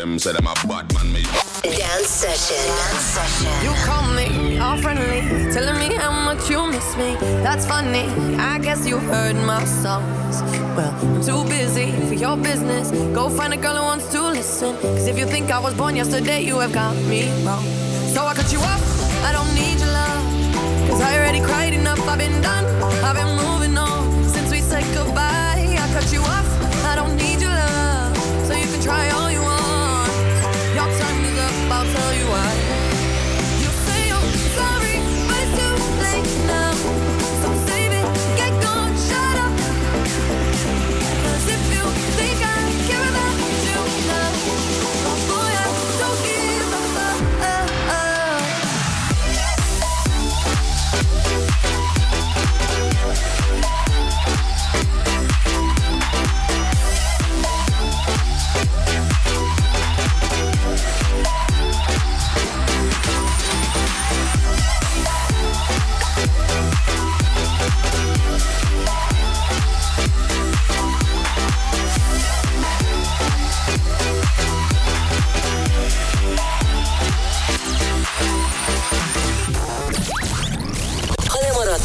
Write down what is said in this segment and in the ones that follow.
them say them a bad man. Me Dance session. Dance session. You call me all friendly, telling me how much you miss me. That's funny. I guess you heard my songs. Well, I'm too busy for your business. Go find a girl who wants to listen. Cause if you think I was born yesterday, you have got me wrong. So I cut you off. I don't need your love. Cause I already cried enough. I've been done. I've been moving on since we said goodbye. I cut you off. I don't need your love. So you can try all you want. Time is up. I'll tell you why.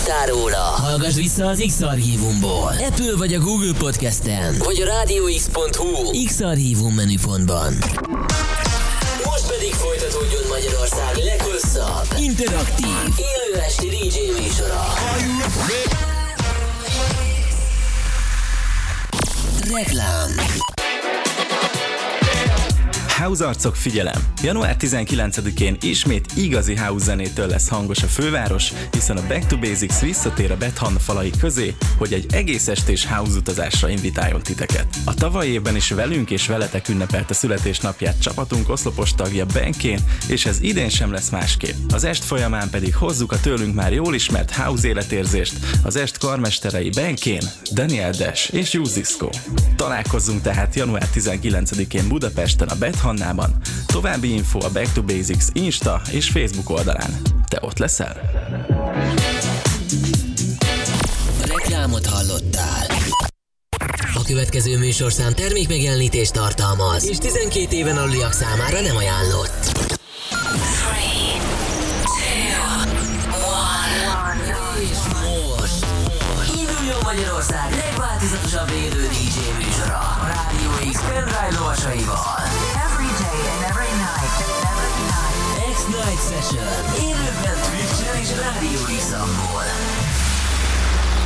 Ha lemaradtál róla, Hallgass vissza az X-Archívumból. Apple vagy a Google Podcasten. vagy a rádióx.hu, X-Archívum menüpontban. most pedig folytatódjon Magyarország leghosszabb, Interaktív, élő esti DJ műsora. reklám, House arcok figyelem! Január 19-én ismét igazi house zenétől lesz hangos a főváros, hiszen a Back to Basics visszatér a Bethan falai közé, hogy egy egész estés house utazásra invitáljon titeket. A tavalyi évben is velünk és veletek ünnepelte születésnapját csapatunk oszlopos tagja Benkén, és ez idén sem lesz másképp. Az est folyamán pedig hozzuk a tőlünk már jól ismert house életérzést, az est karmesterei Benkén, Daniel Dash és Juzisko. Találkozzunk tehát január 19-én Budapesten a Bethannában. További info a Back to Basics Insta és Facebook oldalán. Te ott leszel? reklámot hallottál. A következő műsorszám termékmegjelenítést tartalmaz, és 12 éven aluliak számára nem ajánlott.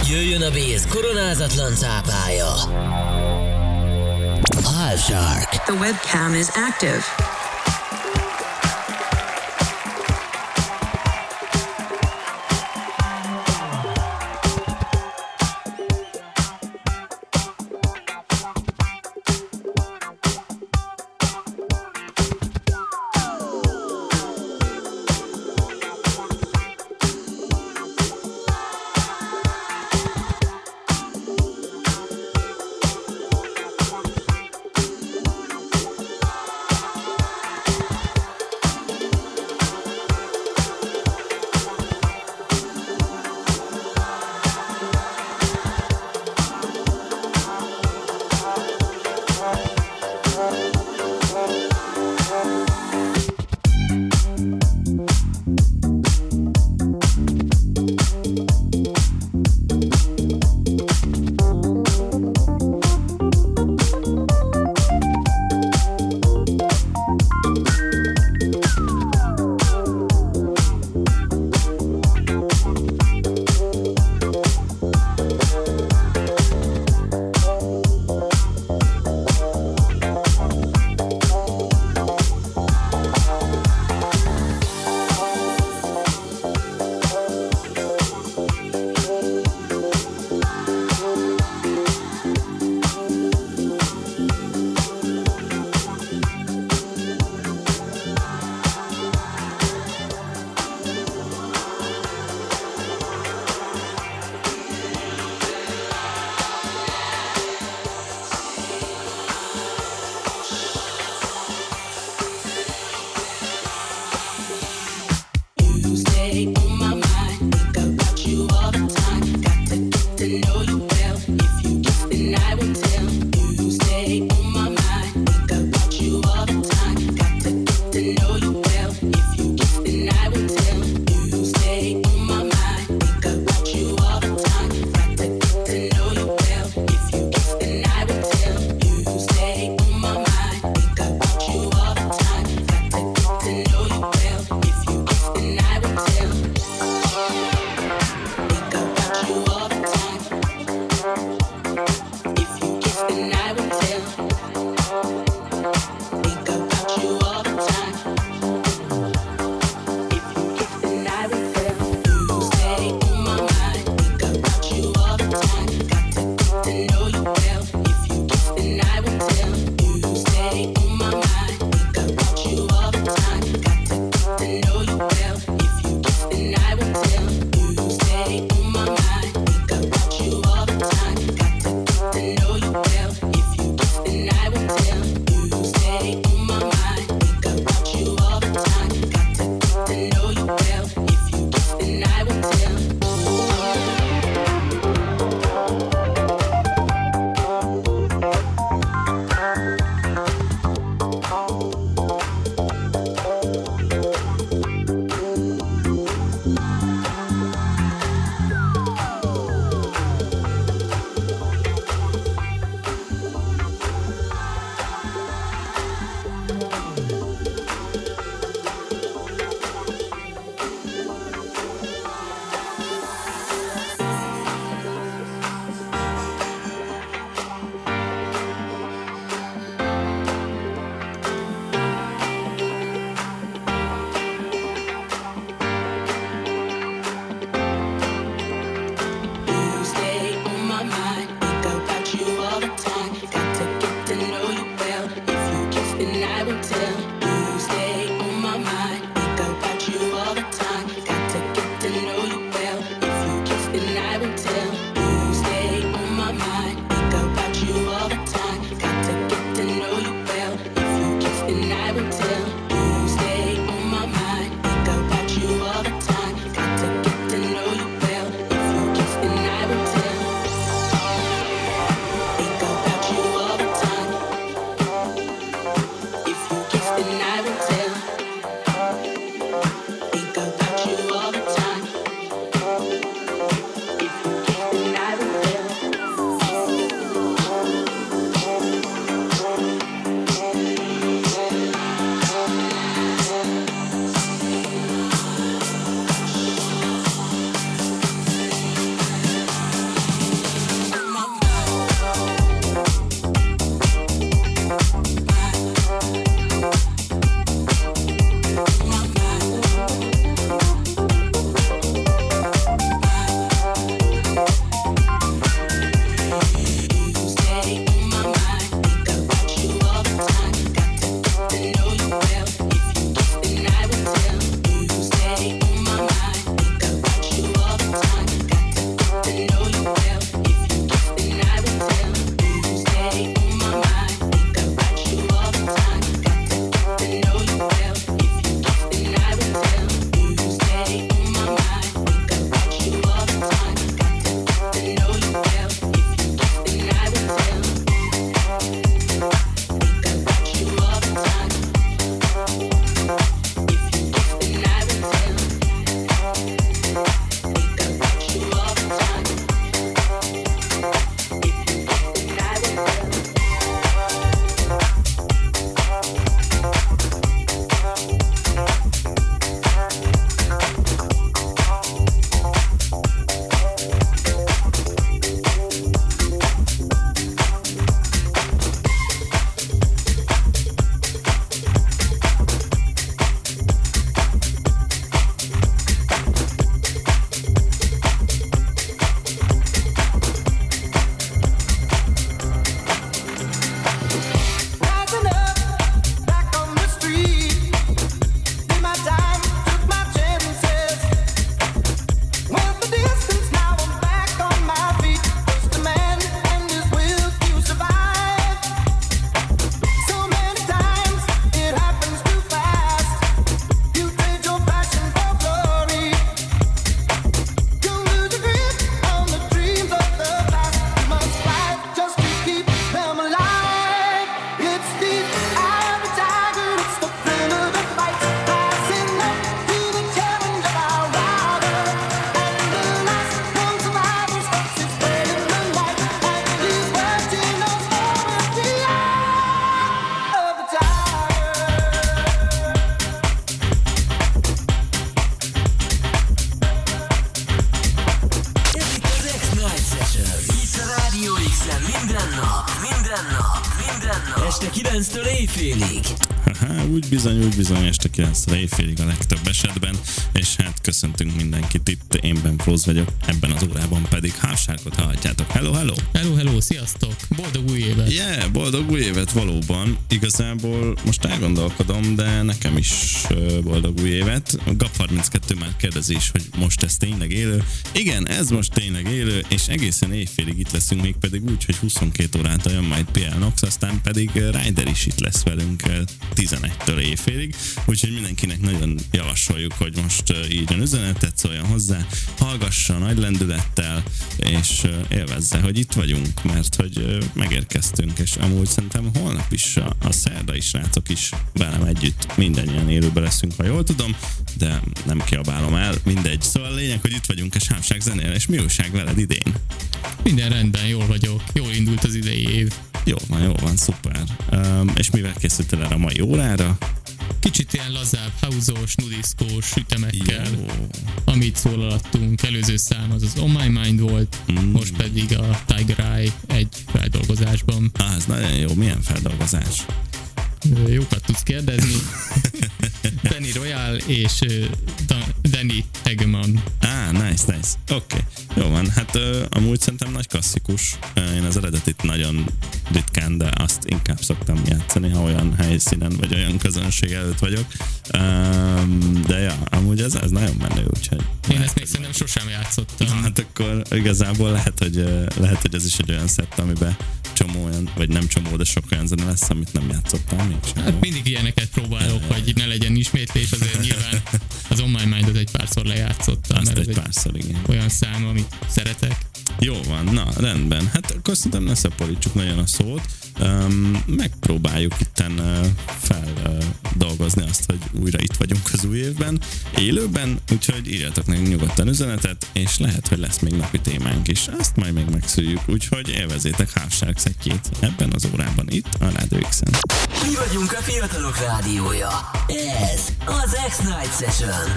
Jöjjön a Béz koronázatlan cápája. Half Shark. The webcam is active. este 9 éjfélig a legtöbb esetben, és hát köszöntünk mindenkit itt, én Ben Flóz vagyok, ebben az órában pedig Hávsárkot hallhatjátok. Hello, hello! Hello, hello, sziasztok! Boldog új évet! Yeah, boldog új évet valóban. Igazából most elgondolkodom, de nekem is boldog új évet. A GAP32 már kérdezi is, hogy most ez tényleg élő. Igen, ez most tényleg élő, és egészen éjfélig itt leszünk, még pedig úgy, hogy 22 órát olyan majd PL Nox, aztán pedig Ryder is itt lesz velünk 11-től éjfélig, úgyhogy mindenkinek nagyon javasoljuk, hogy most írjon üzenetet, szóljon hozzá, hallgassa nagy lendülettel, és élvezze, hogy itt vagyunk, mert hogy megérkeztünk, és amúgy szerintem holnap is, a, a szerda is, rácok is velem együtt mindannyian élőben leszünk, ha jól tudom, de nem kiabálom el, mindegy. Szóval a lényeg, hogy itt vagyunk a Sámság zenél, és mi újság veled idén? Minden rendben, jól vagyok, jól indult az idei év. Jó van, jó van, szuper. Um, és mivel készültél erre a mai órára? Kicsit ilyen lazább, hauzos, nudiszkós ütemekkel, Jó. amit szólalattunk. Előző szám az az On My Mind volt, Mm. most pedig a Tiger Eye egy feldolgozásban. Á, ez nagyon jó, milyen feldolgozás? Jókat tudsz kérdezni. Danny Royal és Danny Hegeman. Á, nice, nice. Oké, okay. jó van. Hát ö, amúgy szerintem nagy klasszikus. Én az eredetit nagyon ritkán, de azt inkább szoktam játszani, ha olyan helyszínen vagy olyan közönség előtt vagyok. Um, de ja, amúgy ez, ez nagyon menő, úgyhogy... Én ezt még szerintem sosem játszottam. Hát akkor igazából lehet, hogy, lehet, hogy ez is egy olyan szett, amiben csomó olyan, vagy nem csomó, de sok olyan zene lesz, amit nem játszottál még sem. Hát mindig ilyeneket próbálok, hogy ne legyen ismétlés, azért nyilván az On My Mind-ot egy párszor lejátszottam, Azt mert egy egy párszor, igen. olyan szám, amit szeretek. Jó van, na rendben. Hát akkor szerintem ne szaporítsuk nagyon a szót. Um, megpróbáljuk itten uh, feldolgozni azt, hogy újra itt vagyunk az új évben, élőben, úgyhogy írjatok nekünk nyugodtan üzenetet, és lehet, hogy lesz még napi témánk is. Azt majd még megszüljük, úgyhogy élvezétek Half egy ebben az órában itt a Radio X-en. Mi vagyunk a fiatalok rádiója. Ez az X-Night Session.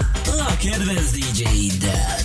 A kedvenc DJ-iddel.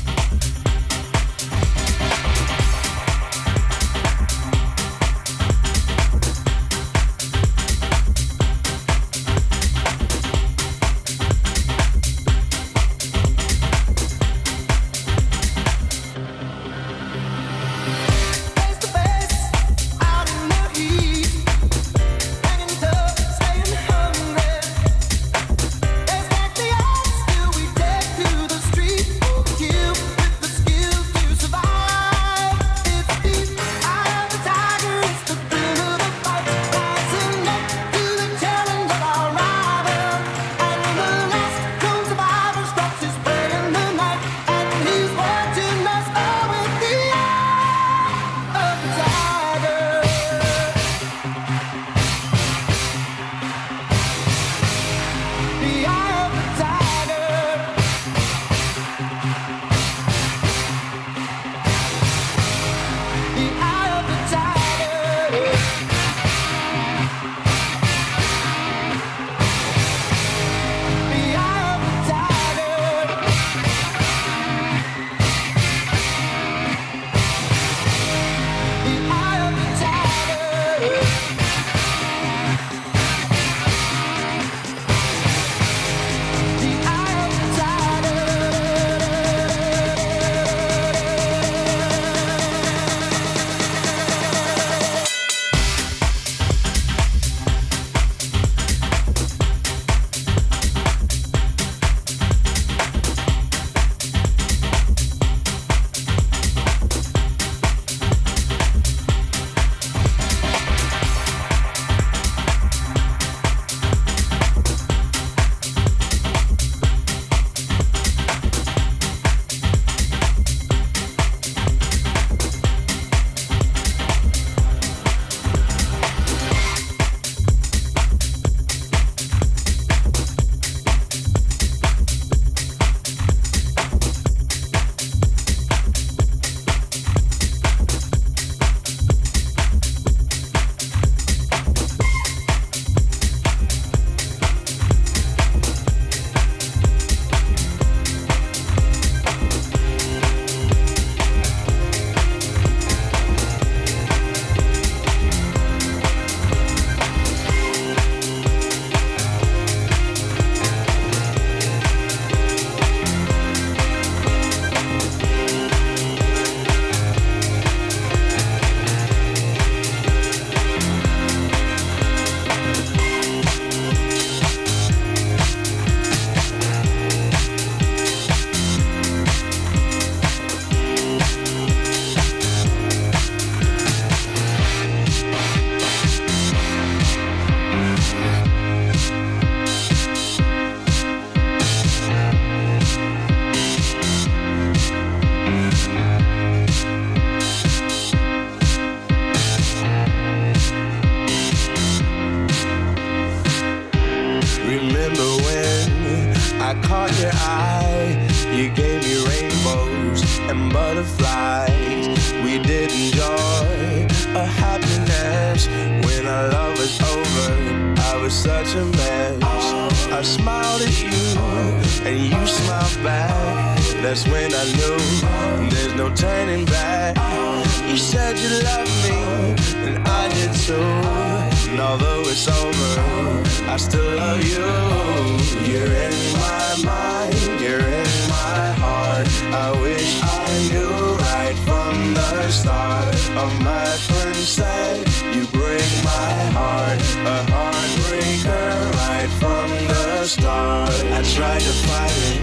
The start. All my friends said you break my heart, a heartbreaker right from the start. I tried to fight it,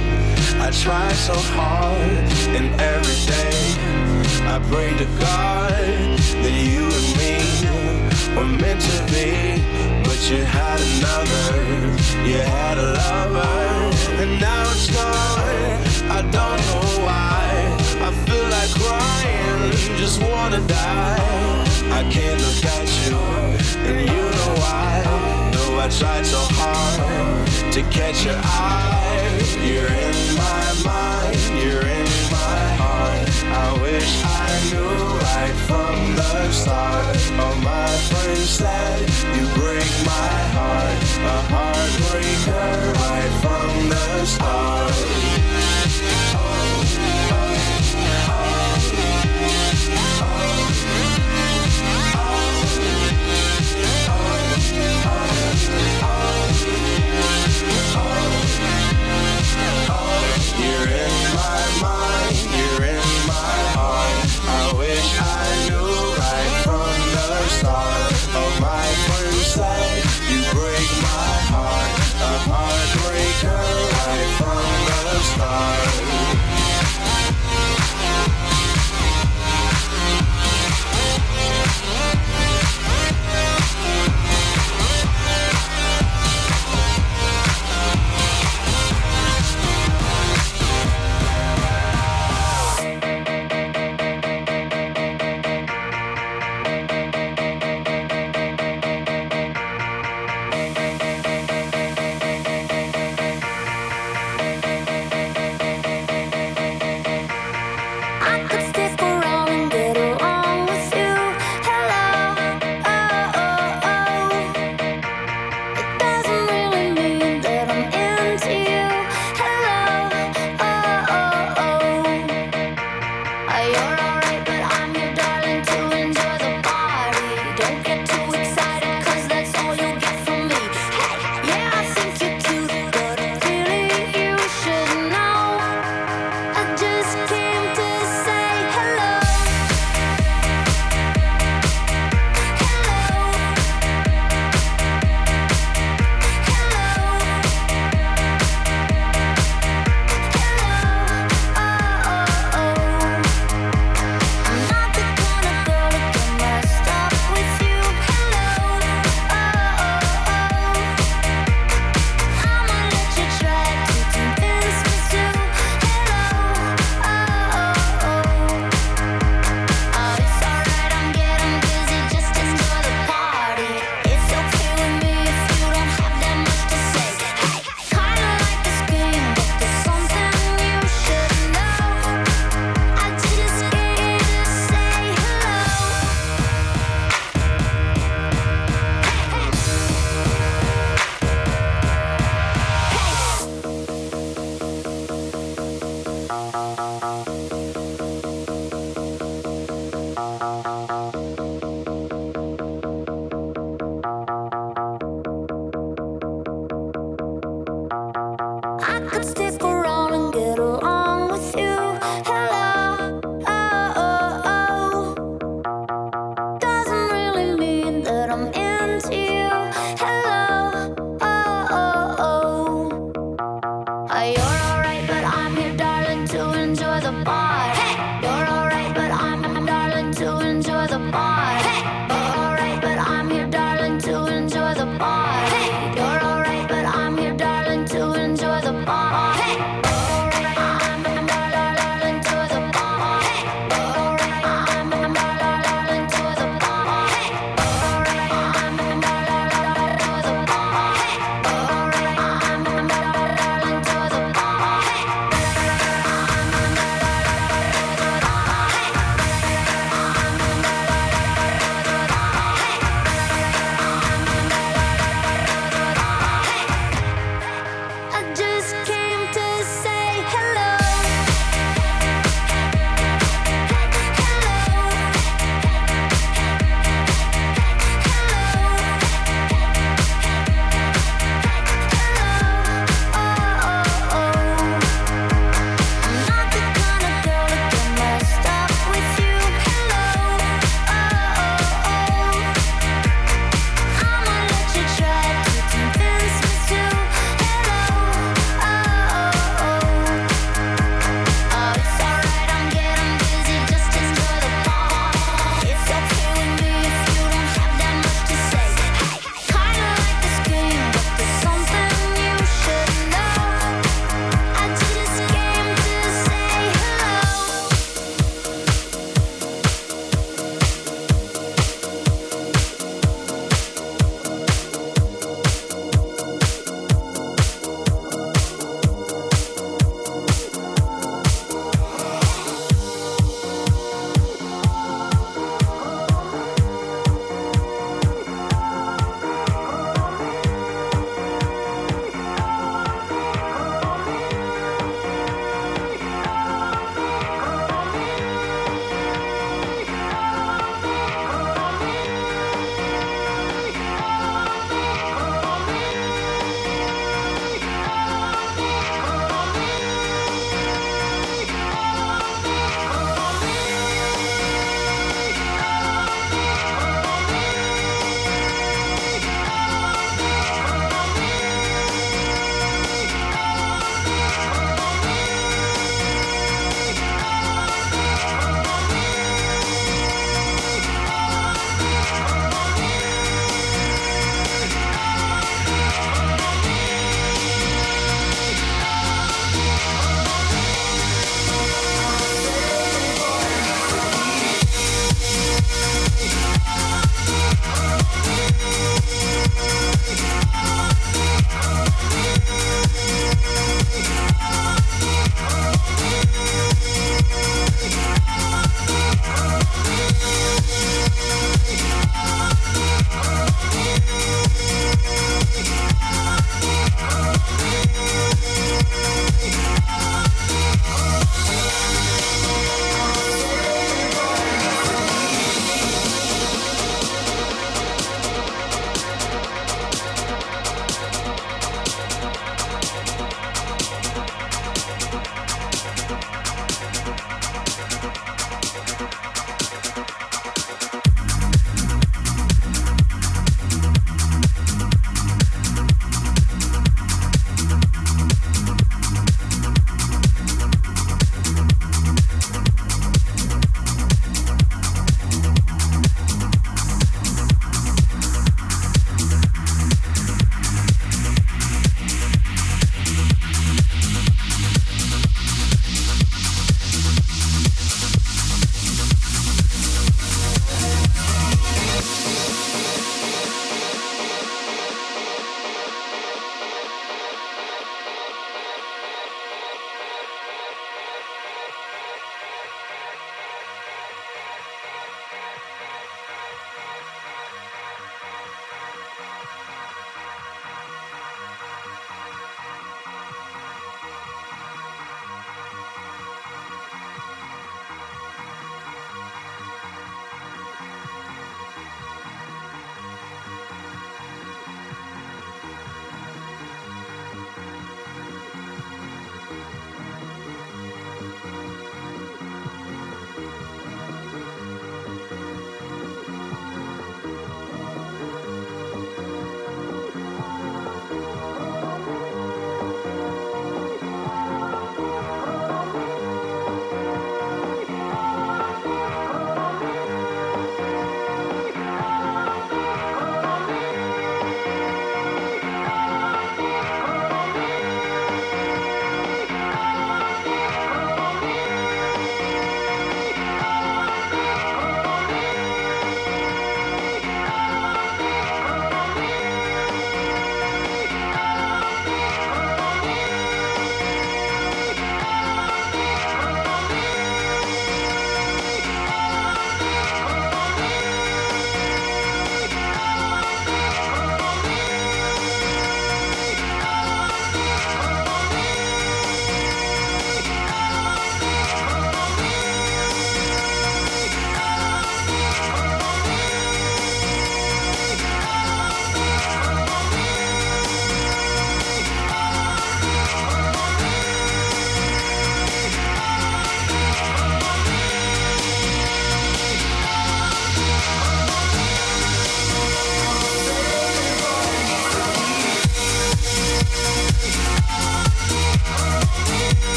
I tried so hard, and every day I pray to God that you and me were meant to be. But you had another, you had a lover, and now it's gone. I don't know why. I feel like crying, just wanna die. I can't look at you, and you know why. Though I tried so hard to catch your eye. You're in my mind, you're in my heart. I wish I knew right from the start. All my friends said you break my heart, a heartbreaker right from the start.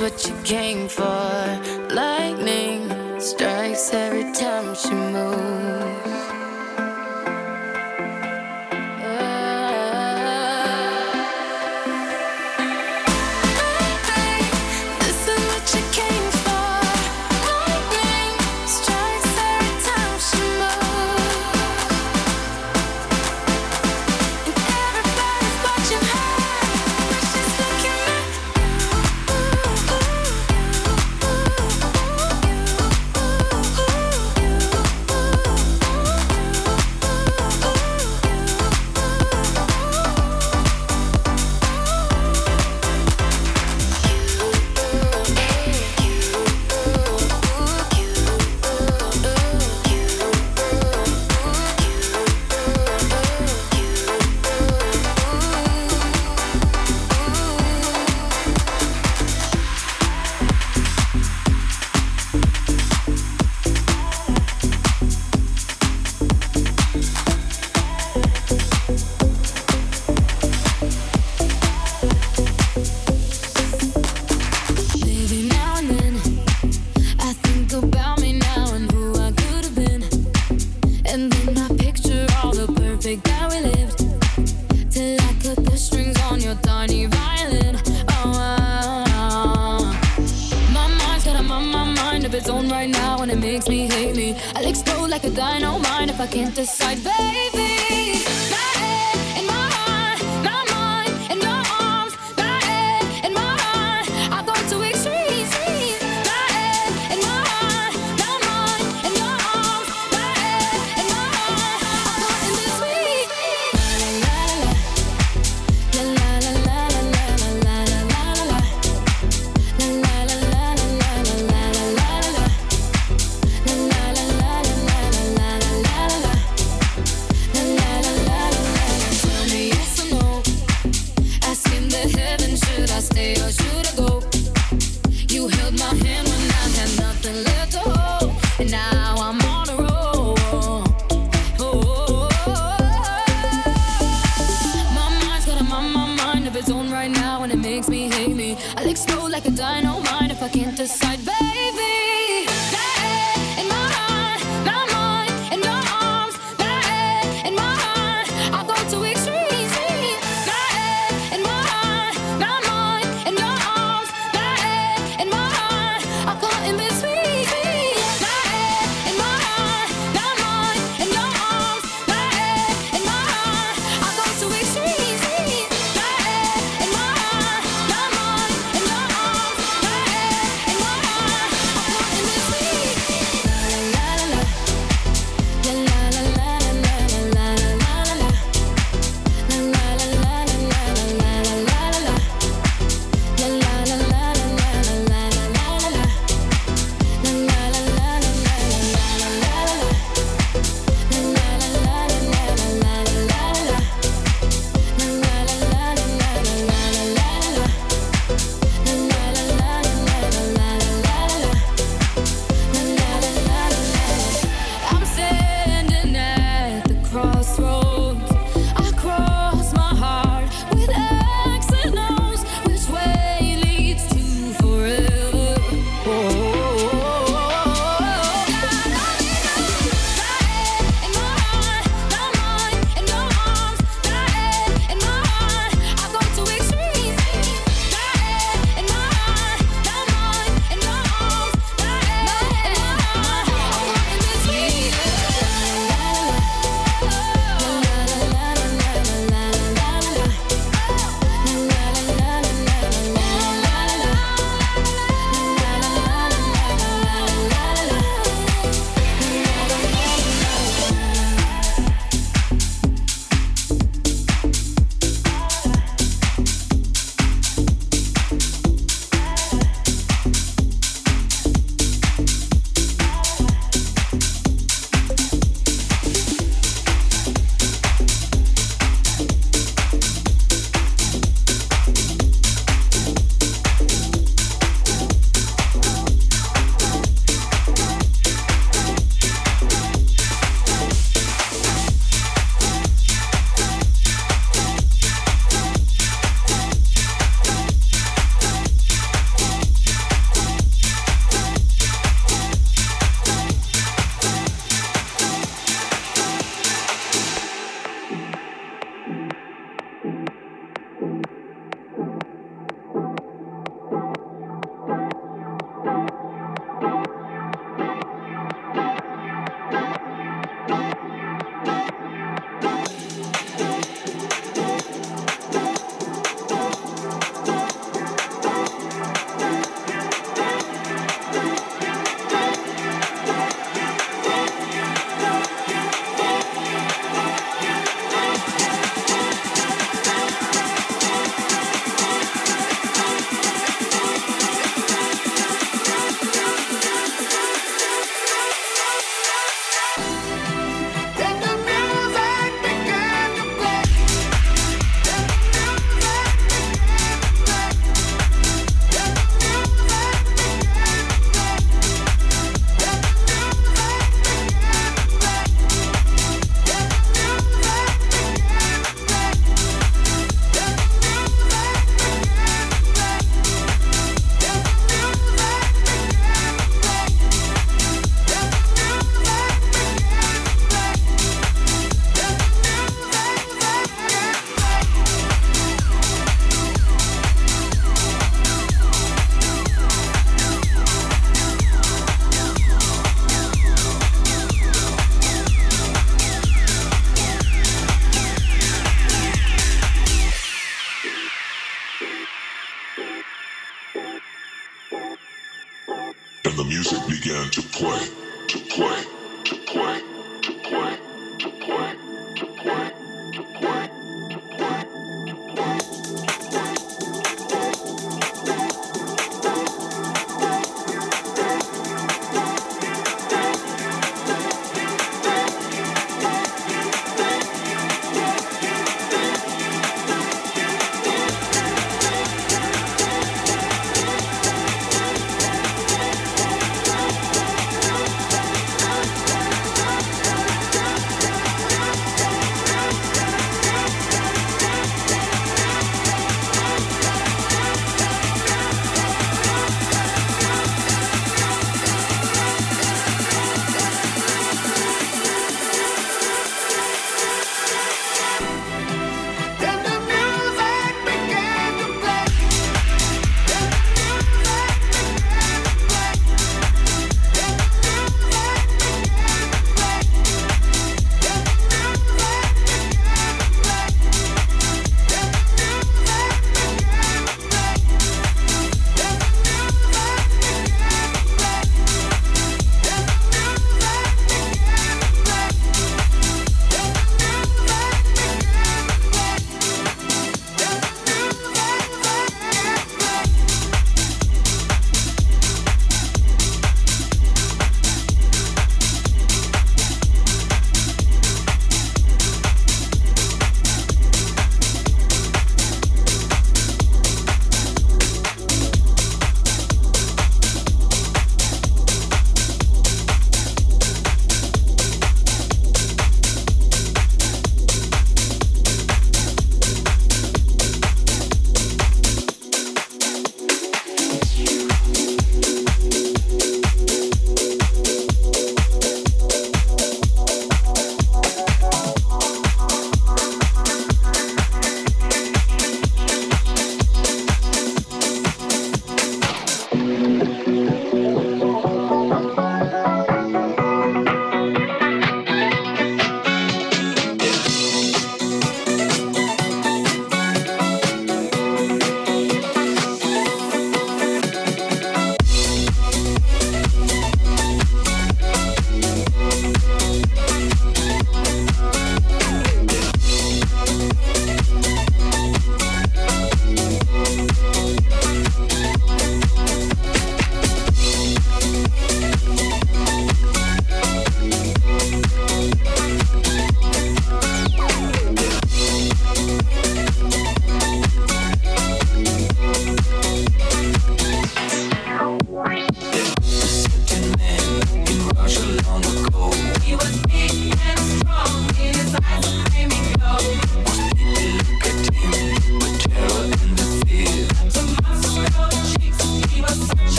What you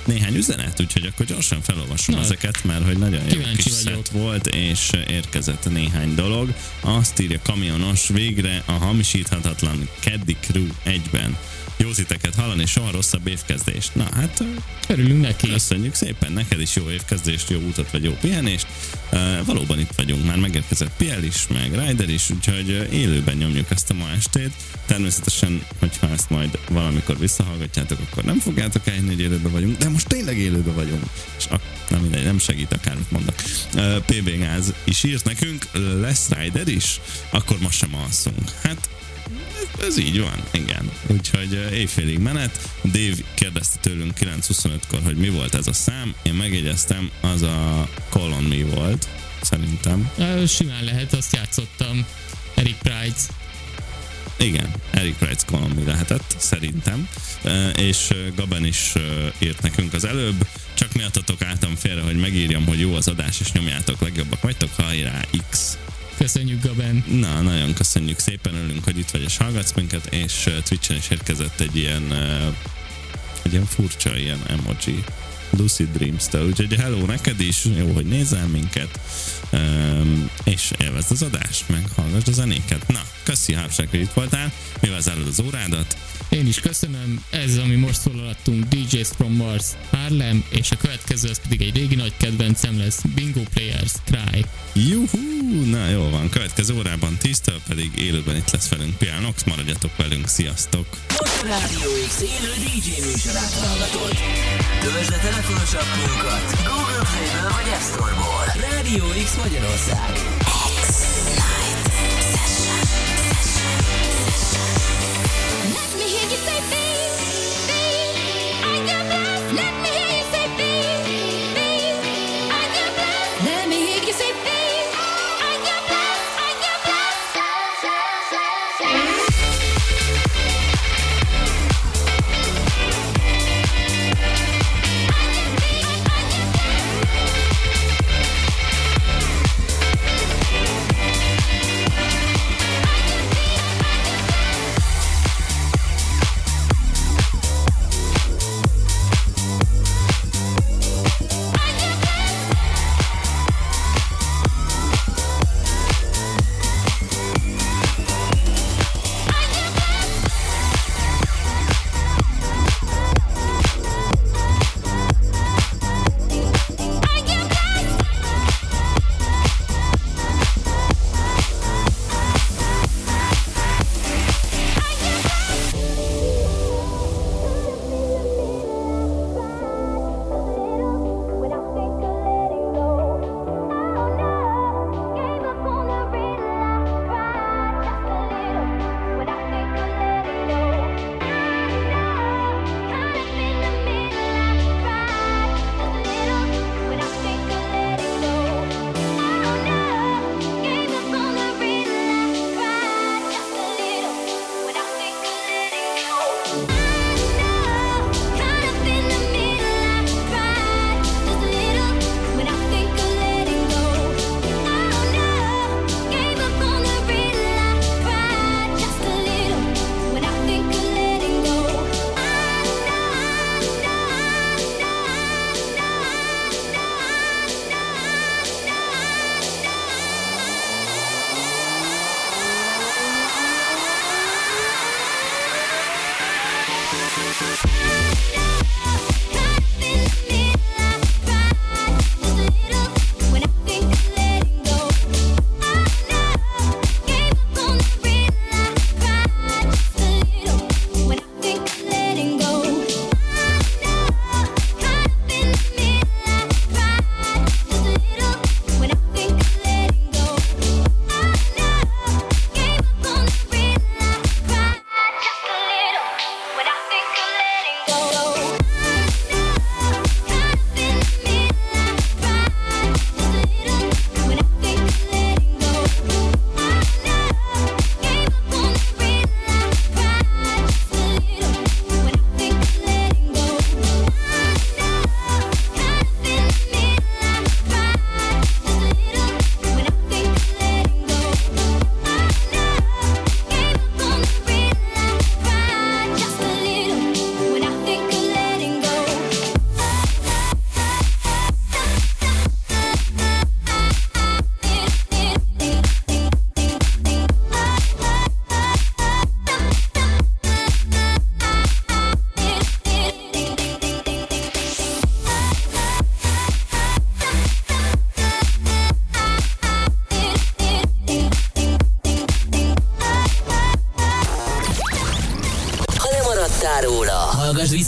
itt néhány üzenet, úgyhogy akkor gyorsan felolvasom Na, ezeket, mert hogy nagyon jó kis szett volt, és érkezett néhány dolog. Azt írja kamionos, végre a hamisíthatatlan Caddy Crew egyben. Jó titeket hallani, soha rosszabb évkezdést. Na hát, Örülünk neki. köszönjük szépen, neked is jó évkezdést, jó utat vagy jó pihenést. Uh, valóban itt vagyunk, már megérkezett Piel is, meg Ryder is, úgyhogy élőben nyomjuk ezt a ma estét. Természetesen, hogyha ezt majd valamikor visszahallgatjátok, akkor nem fogjátok elhinni, hogy élőben vagyunk, de most tényleg élőben vagyunk. És a, nem mindegy, nem segít akármit mondok. Uh, PB Gáz is írt nekünk, lesz Ryder is, akkor most sem alszunk. Hát ez, így van, igen. Úgyhogy éjfélig menet. Dave kérdezte tőlünk 9.25-kor, hogy mi volt ez a szám. Én megjegyeztem, az a Call on Me volt, szerintem. Simán lehet, azt játszottam. Eric Price. Igen, Eric Wright Call on Me lehetett, szerintem. És Gaben is írt nekünk az előbb, csak miattatok álltam félre, hogy megírjam, hogy jó az adás, és nyomjátok, legjobbak vagytok, hajrá, X. Köszönjük, Gaben. Na, nagyon köszönjük. Szépen, örülünk, hogy itt vagy és hallgatsz minket, és Twitchen is érkezett egy ilyen, egy ilyen furcsa ilyen emoji. Lucid Dreams-től, úgyhogy hello neked is, jó, hogy nézel minket, um, és élvezd az adást, meg hallgass a zenéket. Na, köszi Hápság, hogy itt voltál, mivel zárod az órádat? Én is köszönöm. Ez, ami most szólalattunk, DJs from Mars, Harlem, és a következő az pedig egy régi nagy kedvencem lesz, Bingo Players, Cry. Juhú, na jó van, következő órában 10 pedig élőben itt lesz velünk Pianox, maradjatok velünk, sziasztok! Most a Rádió X élő DJ műsorát hallgatod. Töltsd le telefonos appunkat Google Play-ből vagy App Store-ból. Rádió X Magyarország. Let